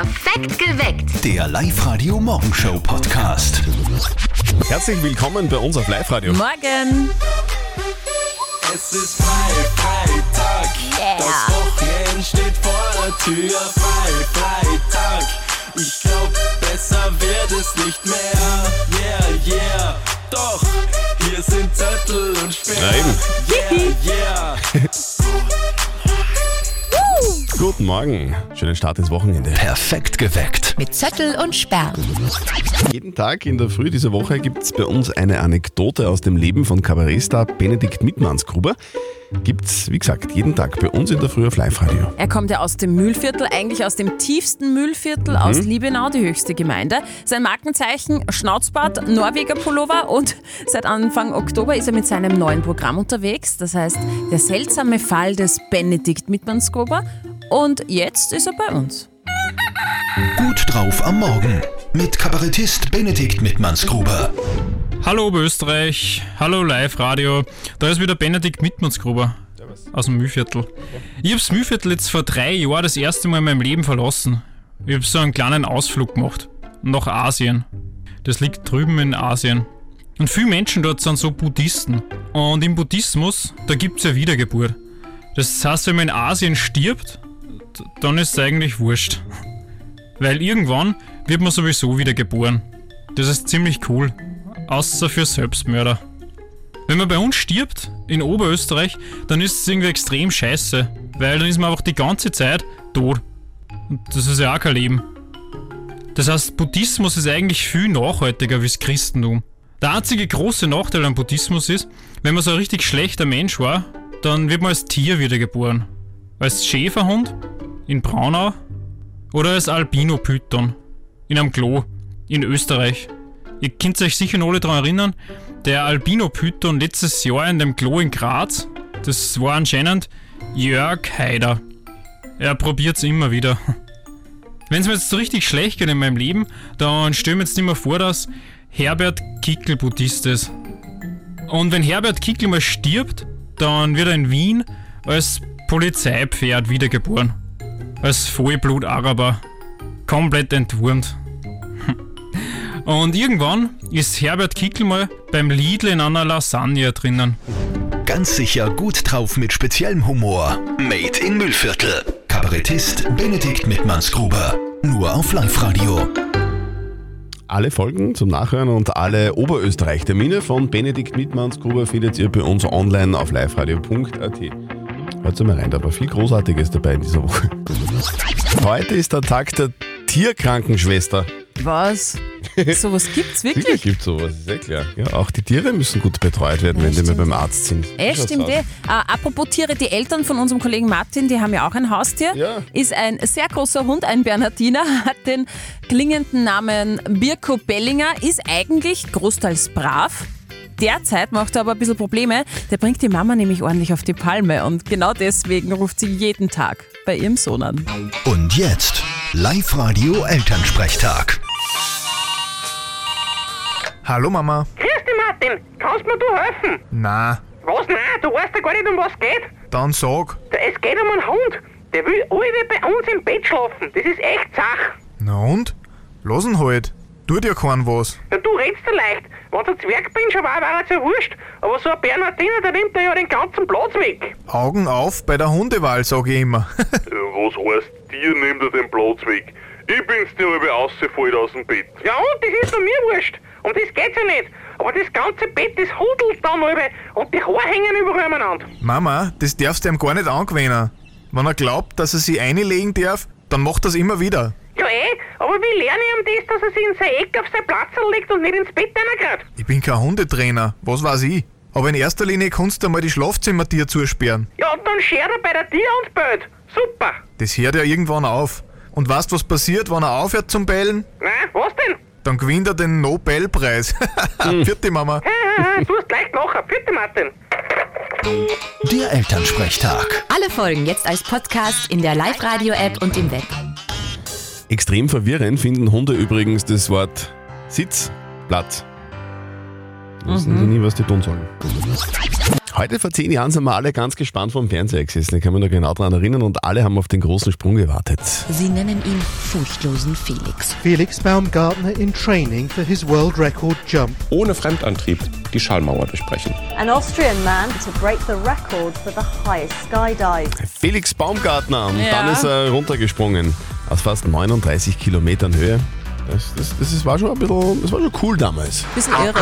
Perfekt geweckt. Der Live-Radio Morgenshow Podcast. Herzlich willkommen bei uns auf Live-Radio. Morgen. Es ist frei, Freitag. Das Wochenende steht vor der Tür. Frei, Freitag. Ich glaub, besser wird es nicht mehr. Yeah, yeah. Doch, hier sind Zettel und Sperr. Na eben. Yeah, yeah. Guten Morgen. Schönen Start ins Wochenende. Perfekt geweckt. Mit Zettel und Sperr. Jeden Tag in der Früh dieser Woche gibt es bei uns eine Anekdote aus dem Leben von Kabarettstar Benedikt Mittmannsgruber. Gibt's, wie gesagt, jeden Tag bei uns in der Früh auf Live-Radio. Er kommt ja aus dem Mühlviertel, eigentlich aus dem tiefsten Mühlviertel aus Liebenau, die höchste Gemeinde. Sein Markenzeichen Schnauzbart, Norweger Pullover und seit Anfang Oktober ist er mit seinem neuen Programm unterwegs. Das heißt, der seltsame Fall des Benedikt Mittmannsgruber. Und jetzt ist er bei uns. Gut drauf am Morgen. Mit Kabarettist Benedikt Mittmannsgruber. Hallo Oberösterreich, hallo Live-Radio. Da ist wieder Benedikt Mittmannsgruber aus dem Mühlviertel. Ich hab's Mühlviertel jetzt vor drei Jahren das erste Mal in meinem Leben verlassen. Ich hab so einen kleinen Ausflug gemacht. Nach Asien. Das liegt drüben in Asien. Und viele Menschen dort sind so Buddhisten. Und im Buddhismus, da gibt's ja Wiedergeburt. Das heißt, wenn man in Asien stirbt, dann ist es eigentlich wurscht. Weil irgendwann wird man sowieso wieder geboren. Das ist ziemlich cool. Außer für Selbstmörder. Wenn man bei uns stirbt, in Oberösterreich, dann ist es irgendwie extrem scheiße. Weil dann ist man einfach die ganze Zeit tot. Und das ist ja auch kein Leben. Das heißt, Buddhismus ist eigentlich viel nachhaltiger wie das Christentum. Der einzige große Nachteil am Buddhismus ist, wenn man so ein richtig schlechter Mensch war, dann wird man als Tier wiedergeboren. Als Schäferhund in Braunau oder als Albino-Python in einem Klo in Österreich. Ihr könnt euch sicher noch alle daran erinnern, der Albino-Python letztes Jahr in dem Klo in Graz, das war anscheinend Jörg Haider. Er probiert's immer wieder. Wenn es mir jetzt so richtig schlecht geht in meinem Leben, dann stell mir jetzt nicht mehr vor, dass Herbert Kickel Buddhist ist. Und wenn Herbert Kickel mal stirbt, dann wird er in Wien als Polizeipferd wiedergeboren. Als Vollblut-Araber. Komplett entwurmt. Und irgendwann ist Herbert Kickel mal beim Lidl in einer Lasagne drinnen. Ganz sicher gut drauf mit speziellem Humor. Made in Müllviertel. Kabarettist Benedikt Mittmannsgruber. Nur auf Live-Radio. Alle Folgen zum Nachhören und alle Oberösterreich-Termine von Benedikt Mittmannsgruber findet ihr bei uns online auf liveradio.at. Hört mal rein, da war viel Großartiges dabei in dieser Woche. Heute ist der Tag der Tierkrankenschwester. Was? Sowas gibt's Sicher wirklich? gibt sowas, ist eh klar. Ja, auch die Tiere müssen gut betreut werden, wenn die mal beim Arzt sind. So stimmt eh. aus. Äh, apropos Tiere, die Eltern von unserem Kollegen Martin, die haben ja auch ein Haustier. Ja. Ist ein sehr großer Hund, ein Bernhardiner, hat den klingenden Namen Birko Bellinger, ist eigentlich großteils brav. Derzeit macht er aber ein bisschen Probleme. Der bringt die Mama nämlich ordentlich auf die Palme und genau deswegen ruft sie jeden Tag bei ihrem Sohn an. Und jetzt Live-Radio Elternsprechtag. Hallo Mama. Grüß dich, Martin. Kannst mir du helfen? Na, Was? Nein, du weißt ja gar nicht, um was geht. dann sag. Es geht um einen Hund. Der will alle bei uns im Bett schlafen. Das ist echt Sach. Na und? Lass ihn halt. Tut ja keinen was. Ja, du redst ja leicht. Wenn du ein Zwergpinscher war, wäre es ja wurscht. Aber so ein Bernhardiner, der nimmt dir ja den ganzen Platz weg. Augen auf bei der Hundewahl, sag ich immer. Was heißt, dir nimmt er den Platz weg? Ich bin's dir halbe ausgefallen aus dem Bett. Ja und, das ist doch mir wurscht. Um das geht's ja nicht. Aber das ganze Bett, das hudelt dann halbe und die Haare hängen überall umeinander. Mama, das darfst du ihm gar nicht angewöhnen. Wenn er glaubt, dass er sie einlegen darf, dann macht das immer wieder. Ja eh, aber wie lerne ich ihm das, dass er sich in sein Eck auf sein Platz legt und nicht ins Bett reingreift? Ich bin kein Hundetrainer, was weiß ich. Aber in erster Linie kannst du einmal die Schlafzimmertür zusperren. Ja, und dann schert er bei der Tür und bellt. Super. Das hört ja irgendwann auf. Und weißt was passiert, wenn er aufhört zum Bellen? Nein, was denn? Dann gewinnt er den Nobelpreis. Vierte Mama. Du hast gleich lachen. Bitte, Martin. Der Elternsprechtag. Alle Folgen jetzt als Podcast in der Live-Radio-App und im Web. Extrem verwirrend finden Hunde übrigens das Wort Sitz, Platz. Wissen sie nie, was die tun sollen. Heute vor zehn Jahren sind wir alle ganz gespannt vom Fernseher gesessen. Ich kann mich noch genau daran erinnern und alle haben auf den großen Sprung gewartet. Sie nennen ihn furchtlosen Felix. Felix Baumgartner in training for his world record jump. Ohne Fremdantrieb die Schallmauer durchbrechen. An Austrian man to break the record for the highest skydive. Felix Baumgartner und Ja. dann ist er runtergesprungen aus fast 39 Kilometern Höhe. Das, das, das ist, war schon ein bisschen, das war schon cool damals. Bisschen irre.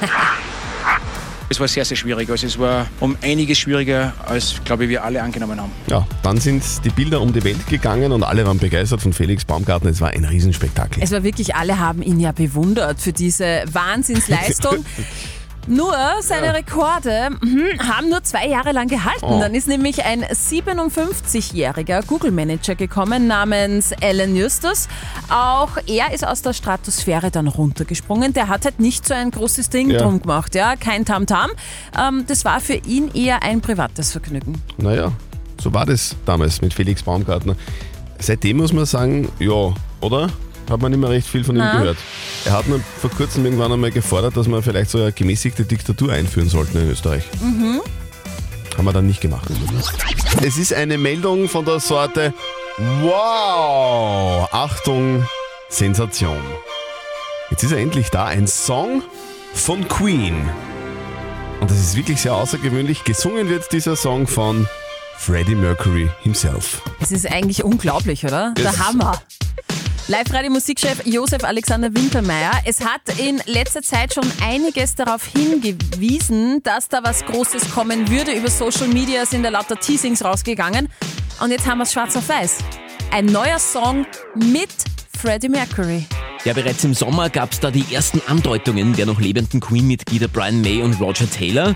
Es war sehr, sehr schwierig. Also es war um einiges schwieriger, als, glaube ich, wir alle angenommen haben. Ja, dann sind die Bilder um die Welt gegangen und alle waren begeistert von Felix Baumgartner. Es war ein Riesenspektakel. Es war wirklich, alle haben ihn ja bewundert für diese Wahnsinnsleistung. Nur seine Rekorde mhm, haben nur zwei Jahre lang gehalten. Oh. Dann ist nämlich ein 57-jähriger Google-Manager gekommen namens Alan Justus. Auch er ist aus der Stratosphäre dann runtergesprungen. Der hat halt nicht so ein großes Ding Ja. drum gemacht, ja, kein Tamtam. Ähm, das war für ihn eher ein privates Vergnügen. Naja, so war das damals mit Felix Baumgartner. Seitdem muss man sagen, ja, oder? Hat man nicht mehr recht viel von ihm Na. gehört. Er hat nur vor kurzem irgendwann einmal gefordert, dass wir vielleicht so eine gemäßigte Diktatur einführen sollten in Österreich. Mhm. Haben wir dann nicht gemacht. Es ist eine Meldung von der Sorte Wow! Achtung, Sensation. Jetzt ist er endlich da, ein Song von Queen. Und das ist wirklich sehr außergewöhnlich. Gesungen wird dieser Song von Freddie Mercury himself. Es ist eigentlich unglaublich, oder? Der Es- Hammer. Live-Radio-Musikchef Josef Alexander Wintermeyer. Es hat in letzter Zeit schon einiges darauf hingewiesen, dass da was Großes kommen würde. Über Social Media sind da lauter Teasings rausgegangen. Und jetzt haben wir es schwarz auf weiß. Ein neuer Song mit Freddie Mercury. Ja, bereits im Sommer gab es da die ersten Andeutungen der noch lebenden Queen-Mitglieder Brian May und Roger Taylor.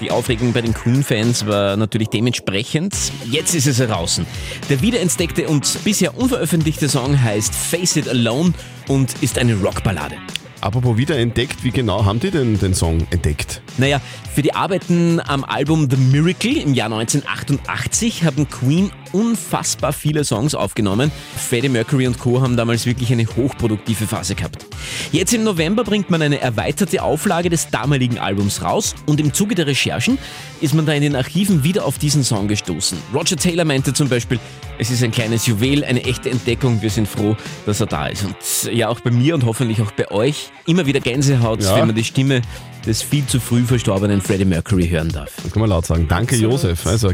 Die Aufregung bei den Queen-Fans war natürlich dementsprechend. Jetzt ist es heraus. Der wiederentdeckte und bisher unveröffentlichte Song heißt Face It Alone und ist eine Rockballade. Apropos wiederentdeckt, wie genau haben die denn den Song entdeckt? Naja, für die Arbeiten am Album The Miracle im Jahr 1988 haben Queen unfassbar viele Songs aufgenommen. Freddie Mercury und Co. haben damals wirklich eine hochproduktive Phase gehabt. Jetzt im November bringt man eine erweiterte Auflage des damaligen Albums raus und im Zuge der Recherchen ist man da in den Archiven wieder auf diesen Song gestoßen. Roger Taylor meinte zum Beispiel, es ist ein kleines Juwel, eine echte Entdeckung, wir sind froh, dass er da ist. Und ja, auch bei mir und hoffentlich auch bei euch immer wieder Gänsehaut, Ja. wenn man die Stimme des viel zu früh verstorbenen Freddie Mercury hören darf. Das kann man laut sagen. Danke. Josef. Also,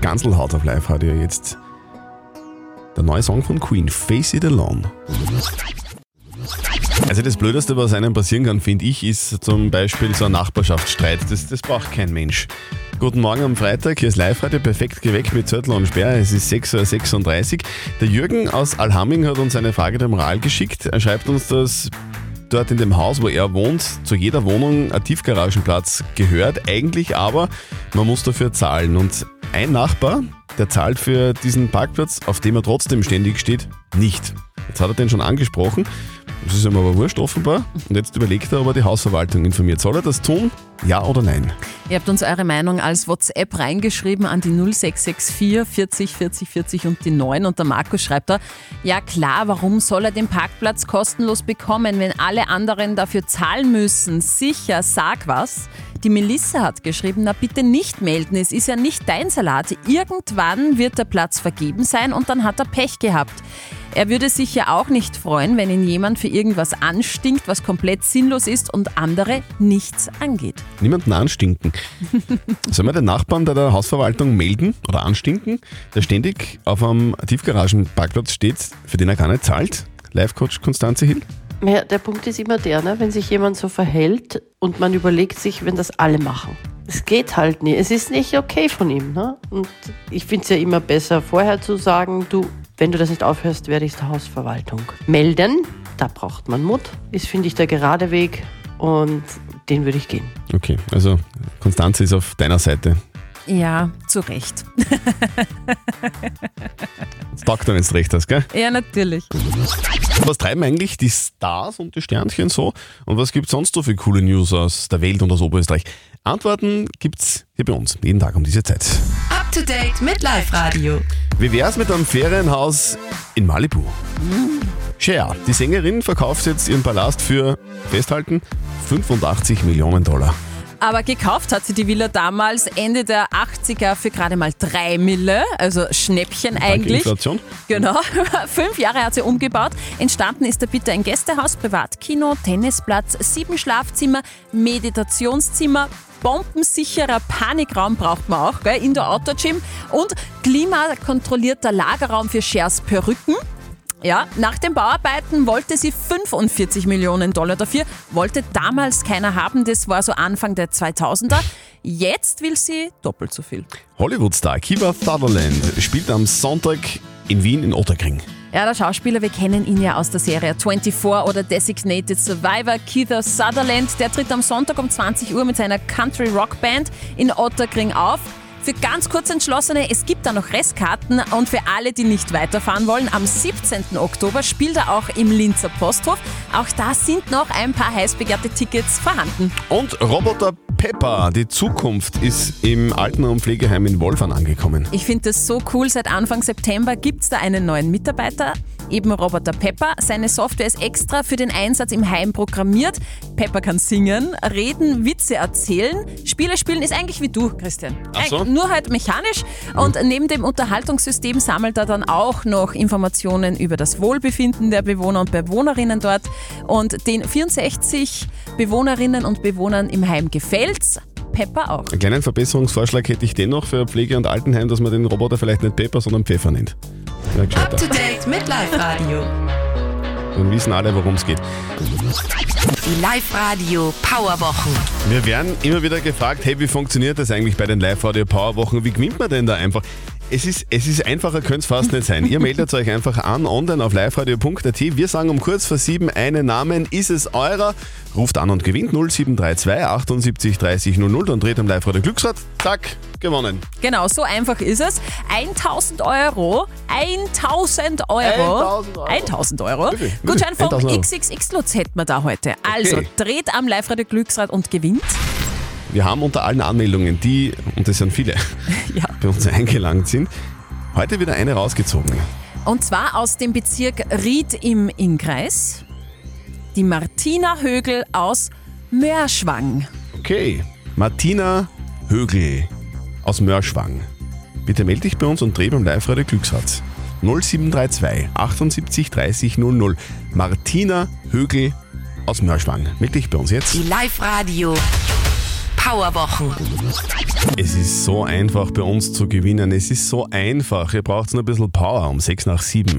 Ganzelhaut auf Live-Radio jetzt. Der neue Song von Queen, Face It Alone. Also das Blödeste, was einem passieren kann, finde ich, ist zum Beispiel so ein Nachbarschaftsstreit. Das, das braucht kein Mensch. Guten Morgen am Freitag, hier ist Live-Radio, perfekt geweckt mit Zettel und Sperr. Es ist 6.36 Uhr. Der Jürgen aus Alhamming hat uns eine Frage der Moral geschickt. Er schreibt uns, dass dort in dem Haus, wo er wohnt, zu jeder Wohnung ein Tiefgaragenplatz gehört. Eigentlich aber, man muss dafür zahlen. Und ein Nachbar, der zahlt für diesen Parkplatz, auf dem er trotzdem ständig steht, nicht. Jetzt hat er den schon angesprochen. Das ist ihm aber wurscht offenbar. Und jetzt überlegt er, ob er die Hausverwaltung informiert. Soll er das tun? Ja oder nein? Ihr habt uns eure Meinung als WhatsApp reingeschrieben an die 0664 40 40 40 und die 9 und der Markus schreibt da, ja klar, warum soll er den Parkplatz kostenlos bekommen, wenn alle anderen dafür zahlen müssen? Sicher, sag was. Die Melissa hat geschrieben, na bitte nicht melden, es ist ja nicht dein Salat. Irgendwann wird der Platz vergeben sein und dann hat er Pech gehabt. Er würde sich ja auch nicht freuen, wenn ihn jemand für irgendwas anstinkt, was komplett sinnlos ist und andere nichts angeht. Niemanden anstinken. Sollen wir den Nachbarn bei der Hausverwaltung melden oder anstinken, der ständig auf einem Tiefgaragenparkplatz steht, für den er gar nicht zahlt? Live-Coach Konstanze Hill? Der Punkt ist immer der, ne? wenn sich jemand so verhält und man überlegt sich, wenn das alle machen. Es geht halt nie. Es ist nicht okay von ihm. Ne? Und ich finde es ja immer besser, vorher zu sagen, du, wenn du das nicht aufhörst, werde ich der Hausverwaltung melden. Da braucht man Mut. Ist, finde ich, der gerade Weg und den würde ich gehen. Okay, also Konstanze ist auf deiner Seite. Ja, zu Recht. Er, wenn du recht hast, gell? Ja, natürlich. Was treiben eigentlich die Stars und die Sternchen so? Und was gibt es sonst so für coole News aus der Welt und aus Oberösterreich? Antworten gibt's hier bei uns, jeden Tag um diese Zeit. Up to date mit Live Radio. Wie wär's mit einem Ferienhaus in Malibu? Cher, die Sängerin, verkauft jetzt ihren Palast für, festhalten, 85 Millionen Dollar. Aber gekauft hat sie die Villa damals Ende der 80er für gerade mal 3 Mille, also Schnäppchen eigentlich. Inflation. Genau. Fünf Jahre hat sie umgebaut. Entstanden ist da bitte ein Gästehaus, Privatkino, Tennisplatz, sieben Schlafzimmer, Meditationszimmer, bombensicherer Panikraum braucht man auch, gell, Indoor-Outdoor-Gym und klimakontrollierter Lagerraum für Shers Perücken. Ja, nach den Bauarbeiten wollte sie 45 Millionen Dollar dafür, wollte damals keiner haben, das war so Anfang der 2000er. Jetzt will sie doppelt so viel. Hollywood-Star Kiva Sutherland spielt am Sonntag in Wien in Otterkring. Ja, der Schauspieler, wir kennen ihn ja aus der Serie 24 oder Designated Survivor. Keith Sutherland, der tritt am Sonntag um 20 Uhr mit seiner Country Rock Band in Otterkring auf. Für ganz kurz Entschlossene, es gibt da noch Restkarten und für alle, die nicht weiterfahren wollen, am 17. Oktober spielt er auch im Linzer Posthof. Auch da sind noch ein paar heiß begehrte Tickets vorhanden. Und Roboter Pepper, die Zukunft ist im Alten- und Pflegeheim in Wolfern angekommen. Ich finde das so cool. Seit Anfang September gibt es da einen neuen Mitarbeiter, eben Roboter Pepper. Seine Software ist extra für den Einsatz im Heim programmiert. Pepper kann singen, reden, Witze erzählen. Spiele spielen ist eigentlich wie du, Christian. Ach so. Nur halt mechanisch. Und neben dem Unterhaltungssystem sammelt er dann auch noch Informationen über das Wohlbefinden der Bewohner und Bewohnerinnen dort. Und den 64 Bewohnerinnen und Bewohnern im Heim gefällt's. Pepper auch. Einen kleinen Verbesserungsvorschlag hätte ich dennoch für Pflege- und Altenheim, dass man den Roboter vielleicht nicht Pepper, sondern Pfeffer nennt. Up to date mit Live Radio. Dann wissen alle, worum es geht. Die Live Radio Powerwochen. Wir werden immer wieder gefragt, hey, wie funktioniert das eigentlich bei den Live-Radio-Power-Wochen? Wie gewinnt man denn da einfach? Es ist, es ist einfacher, könnte es fast nicht sein. Ihr meldet euch einfach an, online auf liveradio.at. Wir sagen um kurz vor sieben einen Namen. Ist es eurer? Ruft an und gewinnt 0732 78 30 00 dann dreht am Live-Radio Glücksrad. Zack, gewonnen. Genau, so einfach ist es. 1000 Euro, 1000 Euro, 1000 Euro. 1000 Euro. Gutschein vom 1000 Euro. XXX Lutz hätten wir da heute. Also, Okay. dreht am Live-Radio Glücksrad und gewinnt. Wir haben unter allen Anmeldungen, die, und das sind viele, bei uns eingelangt sind, heute wieder eine rausgezogen. Und zwar aus dem Bezirk Ried im Innkreis. Die Martina Högel aus Mörschwang. Okay, Martina Högel aus Mörschwang. Bitte melde dich bei uns und dreh beim Live-Radio Glücksrad. 0732 78 30 00. Martina Högel aus Mörschwang. Melde dich bei uns jetzt. Die Live Radio Powerwochen. Es ist so einfach bei uns zu gewinnen. Es ist so einfach. Ihr braucht nur ein bisschen Power um 6 nach 7.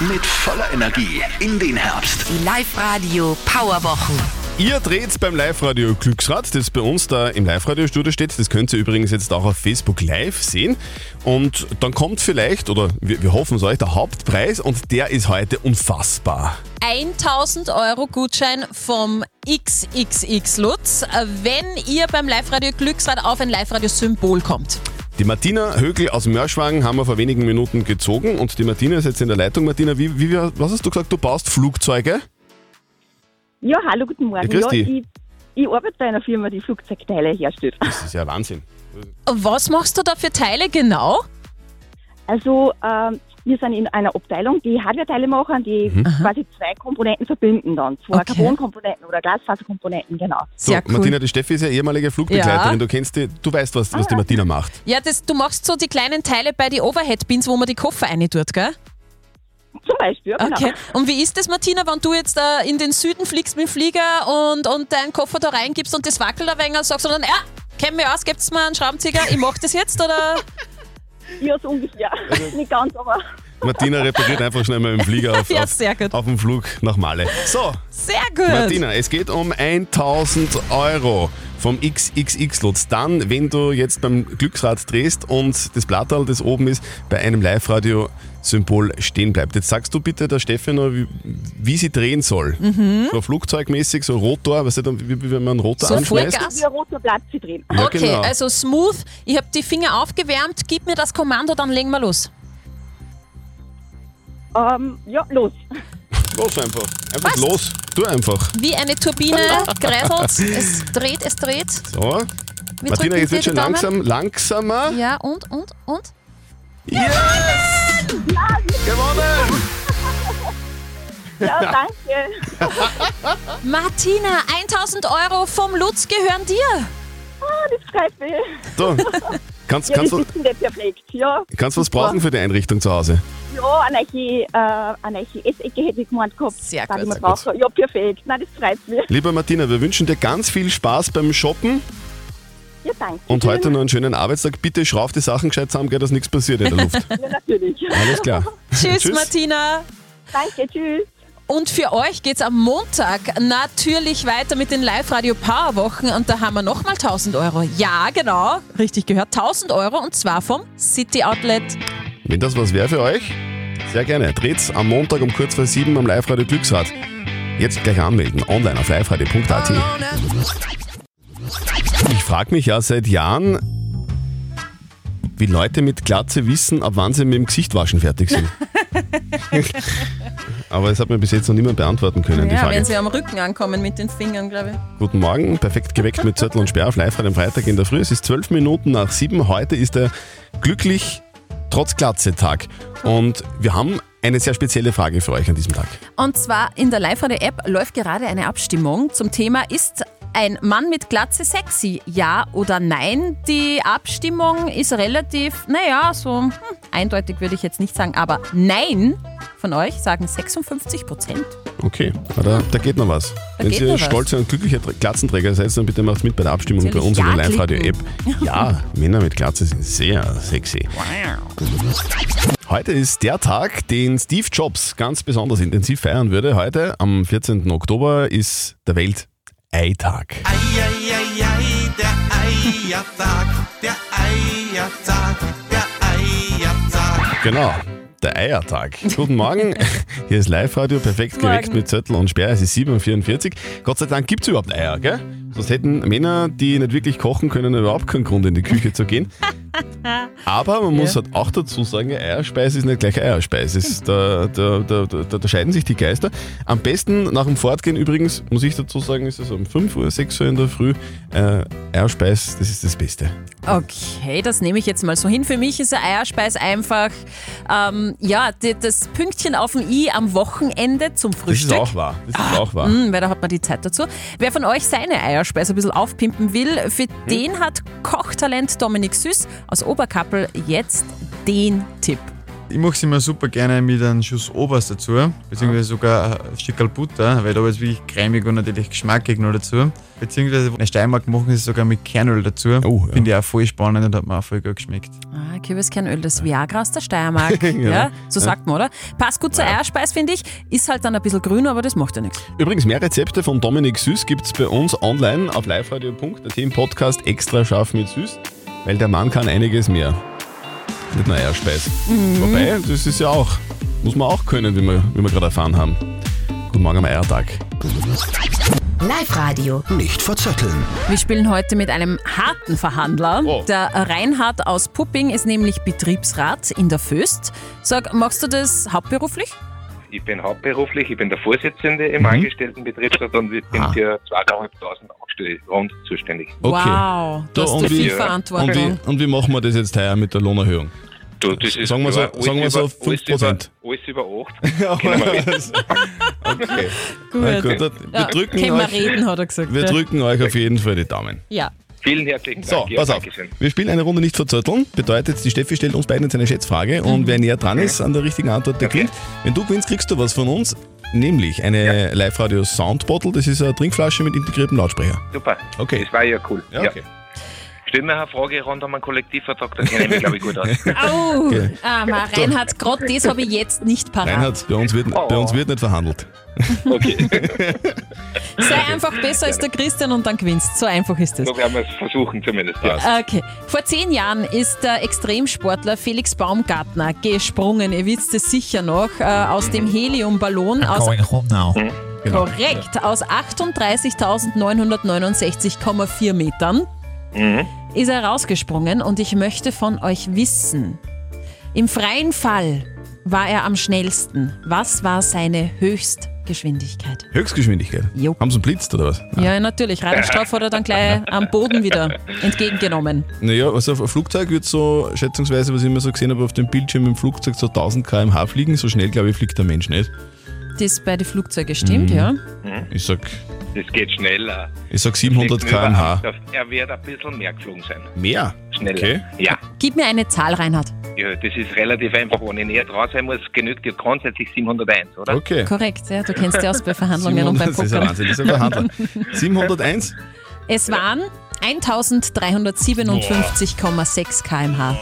Mit voller Energie in den Herbst. Die Live Radio Powerwochen. Ihr dreht beim Live-Radio Glücksrad, das bei uns da im Live-Radio-Studio steht. Das könnt ihr übrigens jetzt auch auf Facebook Live sehen. Und dann kommt vielleicht, oder wir, wir hoffen es euch, der Hauptpreis und der ist heute unfassbar. 1000 Euro Gutschein vom XXX Lutz, wenn ihr beim Live-Radio Glücksrad auf ein Live-Radio-Symbol kommt. Die Martina Högel aus Mörschwang haben wir vor wenigen Minuten gezogen und die Martina ist jetzt in der Leitung. Martina, wie, wie, was hast du gesagt? Du baust Flugzeuge? Ja, hallo, guten Morgen. Ja, grüß dich. ich, ich arbeite bei einer Firma, die Flugzeugteile herstellt. Das ist ja Wahnsinn. Was machst du da für Teile genau? Also, ähm, wir sind in einer Abteilung, die Hardware-Teile machen, die Mhm. quasi zwei Komponenten verbinden dann. Zwei Okay. Carbon-Komponenten oder Glasfaserkomponenten, genau. So, Martina, die Steffi ist ja ehemalige Flugbegleiterin. Ja. Du kennst die, du weißt, was, was die Martina macht. Ja, das, du machst so die kleinen Teile bei den Overhead-Bins, wo man die Koffer rein tut, gell? Beispiel, ja, genau. Okay. Und wie ist das, Martina, wenn du jetzt äh, in den Süden fliegst mit dem Flieger und, und deinen Koffer da reingibst und das wackelt ein wenig und sagst du dann, ja, kenn mich aus, gibt's mir einen Schraubenzieher, ich mach das jetzt, oder? Ja, so ungefähr. Nicht ganz, aber Martina repariert einfach schnell mal im Flieger auf, Ja, auf, sehr gut. auf dem Flug nach Male. So, Sehr gut. Martina, es geht um 1000 Euro vom XXX Lutz. Dann, wenn du jetzt beim Glücksrad drehst und das Blattal, das oben ist, bei einem Live-Radio-Symbol stehen bleibt. Jetzt sagst du bitte der Steffi noch, wie, wie sie drehen soll. Mhm. So flugzeugmäßig, so Rotor, weißt du, wie, wie wenn man einen Rotor So anschmeißt. Vollgas? wie ein roter Blatt zu drehen. Ja, okay, genau. also smooth, ich habe die Finger aufgewärmt, gib mir das Kommando, dann legen wir los. Ähm, ja, los. Los einfach. Einfach los. Tu einfach. Wie eine Turbine kreiselt, es dreht, es dreht. So. Wir Martina, jetzt wird schon langsam, langsamer. Ja, und, und, und? Yes! Gewonnen! Ja, danke. Martina, 1000 Euro vom Lutz gehören dir. Ah, das freut mich. So, kannst, ja, kannst, das du, ist nicht perfekt. Ja, kannst du was brauchen für die Einrichtung zu Hause? ja eine neue, äh, eine neue Essecke hätte ich gemeint gehabt. Sehr gut. Sehr gut. Ja, perfekt. Nein, das freut mich. Lieber Martina, wir wünschen dir ganz viel Spaß beim Shoppen Ja, danke. und heute noch einen schönen Arbeitstag. Bitte schrauf die Sachen gescheit zusammen, gell, dass nichts passiert in der Luft. Ja, natürlich. Alles klar. Tschüss, Martina. Danke, tschüss. Und für euch geht's am Montag natürlich weiter mit den Live-Radio Power Wochen und da haben wir nochmal 1000 Euro. Ja, genau, richtig gehört, 1000 Euro und zwar vom City Outlet. Wenn das was wäre für euch, sehr gerne. Dreht's am Montag um kurz vor sieben am Live-Radio Glücksrad. Jetzt gleich anmelden, online auf liveradio.at. Ich frage mich ja seit Jahren, wie Leute mit Glatze wissen, ab wann sie mit dem Gesicht waschen fertig sind. Aber es hat mir bis jetzt noch niemand beantworten können, die Ja, Frage. wenn sie am Rücken ankommen mit den Fingern, glaube ich. Guten Morgen, perfekt geweckt mit Zettel und Sperr auf live am Freitag in der Früh. Es ist zwölf Minuten nach sieben. Heute ist der glücklich trotz Glatze-Tag. Und wir haben eine sehr spezielle Frage für euch an diesem Tag. Und zwar in der Live-Radio-App läuft gerade eine Abstimmung zum Thema Ist ein Mann mit Glatze sexy? Ja oder nein? Die Abstimmung ist relativ, naja, so hm, eindeutig würde ich jetzt nicht sagen, aber nein von euch sagen 56 Prozent. Okay, da, da geht noch was. Da Wenn ihr noch was. stolze und glückliche Tra- Glatzenträger seid, dann bitte macht mit bei der Abstimmung bei uns in der Ja Live-Radio-App. Ja, Männer mit Glatze sind sehr sexy. Heute ist der Tag, den Steve Jobs ganz besonders intensiv feiern würde. Heute, am 14. Oktober, ist der Welt-Ei-Tag. Eieiei, der Eiertag, der Eiertag, der Eiertag. Genau, der Eiertag. Guten Morgen, hier ist Live-Radio, perfekt geweckt Morgen. mit Zettel und Sperr. Es ist 7.44 Uhr. Gott sei Dank gibt es überhaupt Eier, gell? Sonst hätten Männer, die nicht wirklich kochen können, überhaupt keinen Grund in die Küche zu gehen. Aber man muss halt auch dazu sagen, Eierspeise ist nicht gleich Eierspeise. Ist, da, da, da, da, da scheiden sich die Geister. Am besten nach dem Fortgehen übrigens, muss ich dazu sagen, ist es um 5 Uhr, 6 Uhr in der Früh. Äh, Eierspeis, das ist das Beste. Okay, das nehme ich jetzt mal so hin. Für mich ist ein Eierspeis einfach ähm, ja, die, das Pünktchen auf dem I am Wochenende zum Das Frühstück. ist auch wahr. Das ist auch wahr. Mm, weil da hat man die Zeit dazu. Wer von euch seine Eierspeise ein bisschen aufpimpen will, für den hat Kochtalent Dominik Süß aus Oberkappel jetzt den Tipp. Ich mache es immer super gerne mit einem Schuss Oberst dazu, beziehungsweise sogar ein Stückel Butter, weil da ist wirklich cremig und natürlich geschmackig noch dazu. Beziehungsweise in der Steiermark machen sie es sogar mit Kernöl dazu. Oh, Finde ich auch voll spannend und hat mir auch voll gut geschmeckt. Ah, Kürbiskernöl, das Viagra aus der Steiermark. ja. Ja. so Ja. sagt man, oder? Passt gut zur Eierspeis, finde ich. Ist halt dann ein bisschen grün, aber das macht ja nichts. Übrigens, mehr Rezepte von Dominik Süß gibt es bei uns online auf liveradio.at im Podcast extra scharf mit Süß, weil der Mann kann einiges mehr. Nicht nur Eierspeis. Mhm. Wobei, das ist ja auch, muss man auch können, wie wir, wie wir gerade erfahren haben. Guten Morgen am Eiertag. Live-Radio. Nicht verzetteln. Wir spielen heute mit einem harten Verhandler. Der Reinhard aus Pupping ist nämlich Betriebsrat in der Föst. Sag, machst du das hauptberuflich? Ich bin hauptberuflich, ich bin der Vorsitzende im Mhm. Angestelltenbetriebsrat und ich bin Ah. für 2.500 Angestellte rund zuständig. Wow, da hast und du viel Verantwortung. Und wie, und wie machen wir das jetzt heuer mit der Lohnerhöhung? Du, das ist Sagen wir so- sagen wir so über- 5%. Alles über, alles über 8. Können wir reden. okay. Gut. Na gut, wir Ja, drücken können wir euch, reden, hat er gesagt. Wir ja. drücken euch auf jeden Fall die Daumen. Ja. Vielen herzlichen Dank. So, Ja, pass auf. Dankeschön. Wir spielen eine Runde nicht verzötteln. Bedeutet, die Steffi stellt uns beiden jetzt eine Schätzfrage und wer näher dran ist an der richtigen Antwort, der gewinnt. Wenn du gewinnst, kriegst du was von uns, nämlich eine Live-Radio Soundbottle. Das ist eine Trinkflasche mit integriertem Lautsprecher. Super. Okay. Das war ja cool. Ja, okay. Stell mir eine Frage rund um einen Kollektivvertrag, da kenne ich mich, glaube ich, gut aus. Au! Okay. Ah, ma, Reinhard, gerade das habe ich jetzt nicht parat. Reinhard, bei uns wird, bei uns wird nicht verhandelt. Okay. Sei einfach besser als der Christian und dann gewinnst. So einfach ist das. So werden wir es versuchen zumindest. Okay. Vor zehn Jahren ist der Extremsportler Felix Baumgartner gesprungen. Ihr wisst es sicher noch. Äh, aus dem Heliumballon. Aus, now. Genau. korrekt. Aus 38.969,4 Metern Mhm. ist er rausgesprungen. Und ich möchte von euch wissen: Im freien Fall war er am schnellsten. Was war seine Höchstgeschwindigkeit? Höchstgeschwindigkeit. Haben sie einen blitzt oder was? Ja, natürlich. Radarstrafe hat er dann gleich am Boden wieder entgegengenommen. Naja, also ein Flugzeug wird so, schätzungsweise, was ich immer so gesehen habe auf dem Bildschirm im Flugzeug, so 1000 km/h fliegen. So schnell, glaube ich, fliegt der Mensch nicht. das bei den Flugzeugen stimmt, Mhm. ja. Ich sag, Das geht schneller. ich sag 700 Fliegt nur km/h. Er wird ein bisschen mehr geflogen sein. Mehr? Schneller. Okay. Ja. Gib mir eine Zahl, Reinhard. ja, das ist relativ einfach. Wenn ich näher dran sein muss, genügt ja grundsätzlich 701, oder? Okay. Korrekt, ja, du kennst ja aus bei Verhandlungen und beim das ist ja Pokern. Wahnsinn, das ist ein Verhandler. 701? Es waren 1357,6 km/h.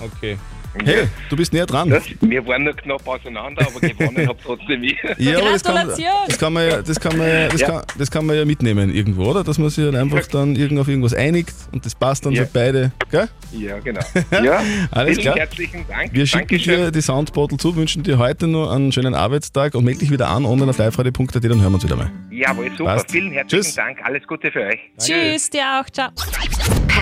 Okay. Hey, du bist näher dran. Wir waren nur knapp auseinander, aber gewonnen habe trotzdem ich. Ja, aber das kann, das kann man ja, das kann man ja, das Ja. kann, das kann man ja mitnehmen irgendwo, oder? Dass man sich dann einfach dann irgend auf irgendwas einigt und das passt dann Ja. für beide, gell? Ja, genau. Ja, Alles vielen klar. herzlichen Dank. Wir schicken Dankeschön. dir die Soundbottle zu, wünschen dir heute nur einen schönen Arbeitstag und melde dich wieder an online auf liveradio.at, dann hören wir uns wieder mal. Jawohl, super. Passt. Vielen herzlichen Tschüss. Dank. Alles Gute für euch. Tschüss, dir auch. Ciao.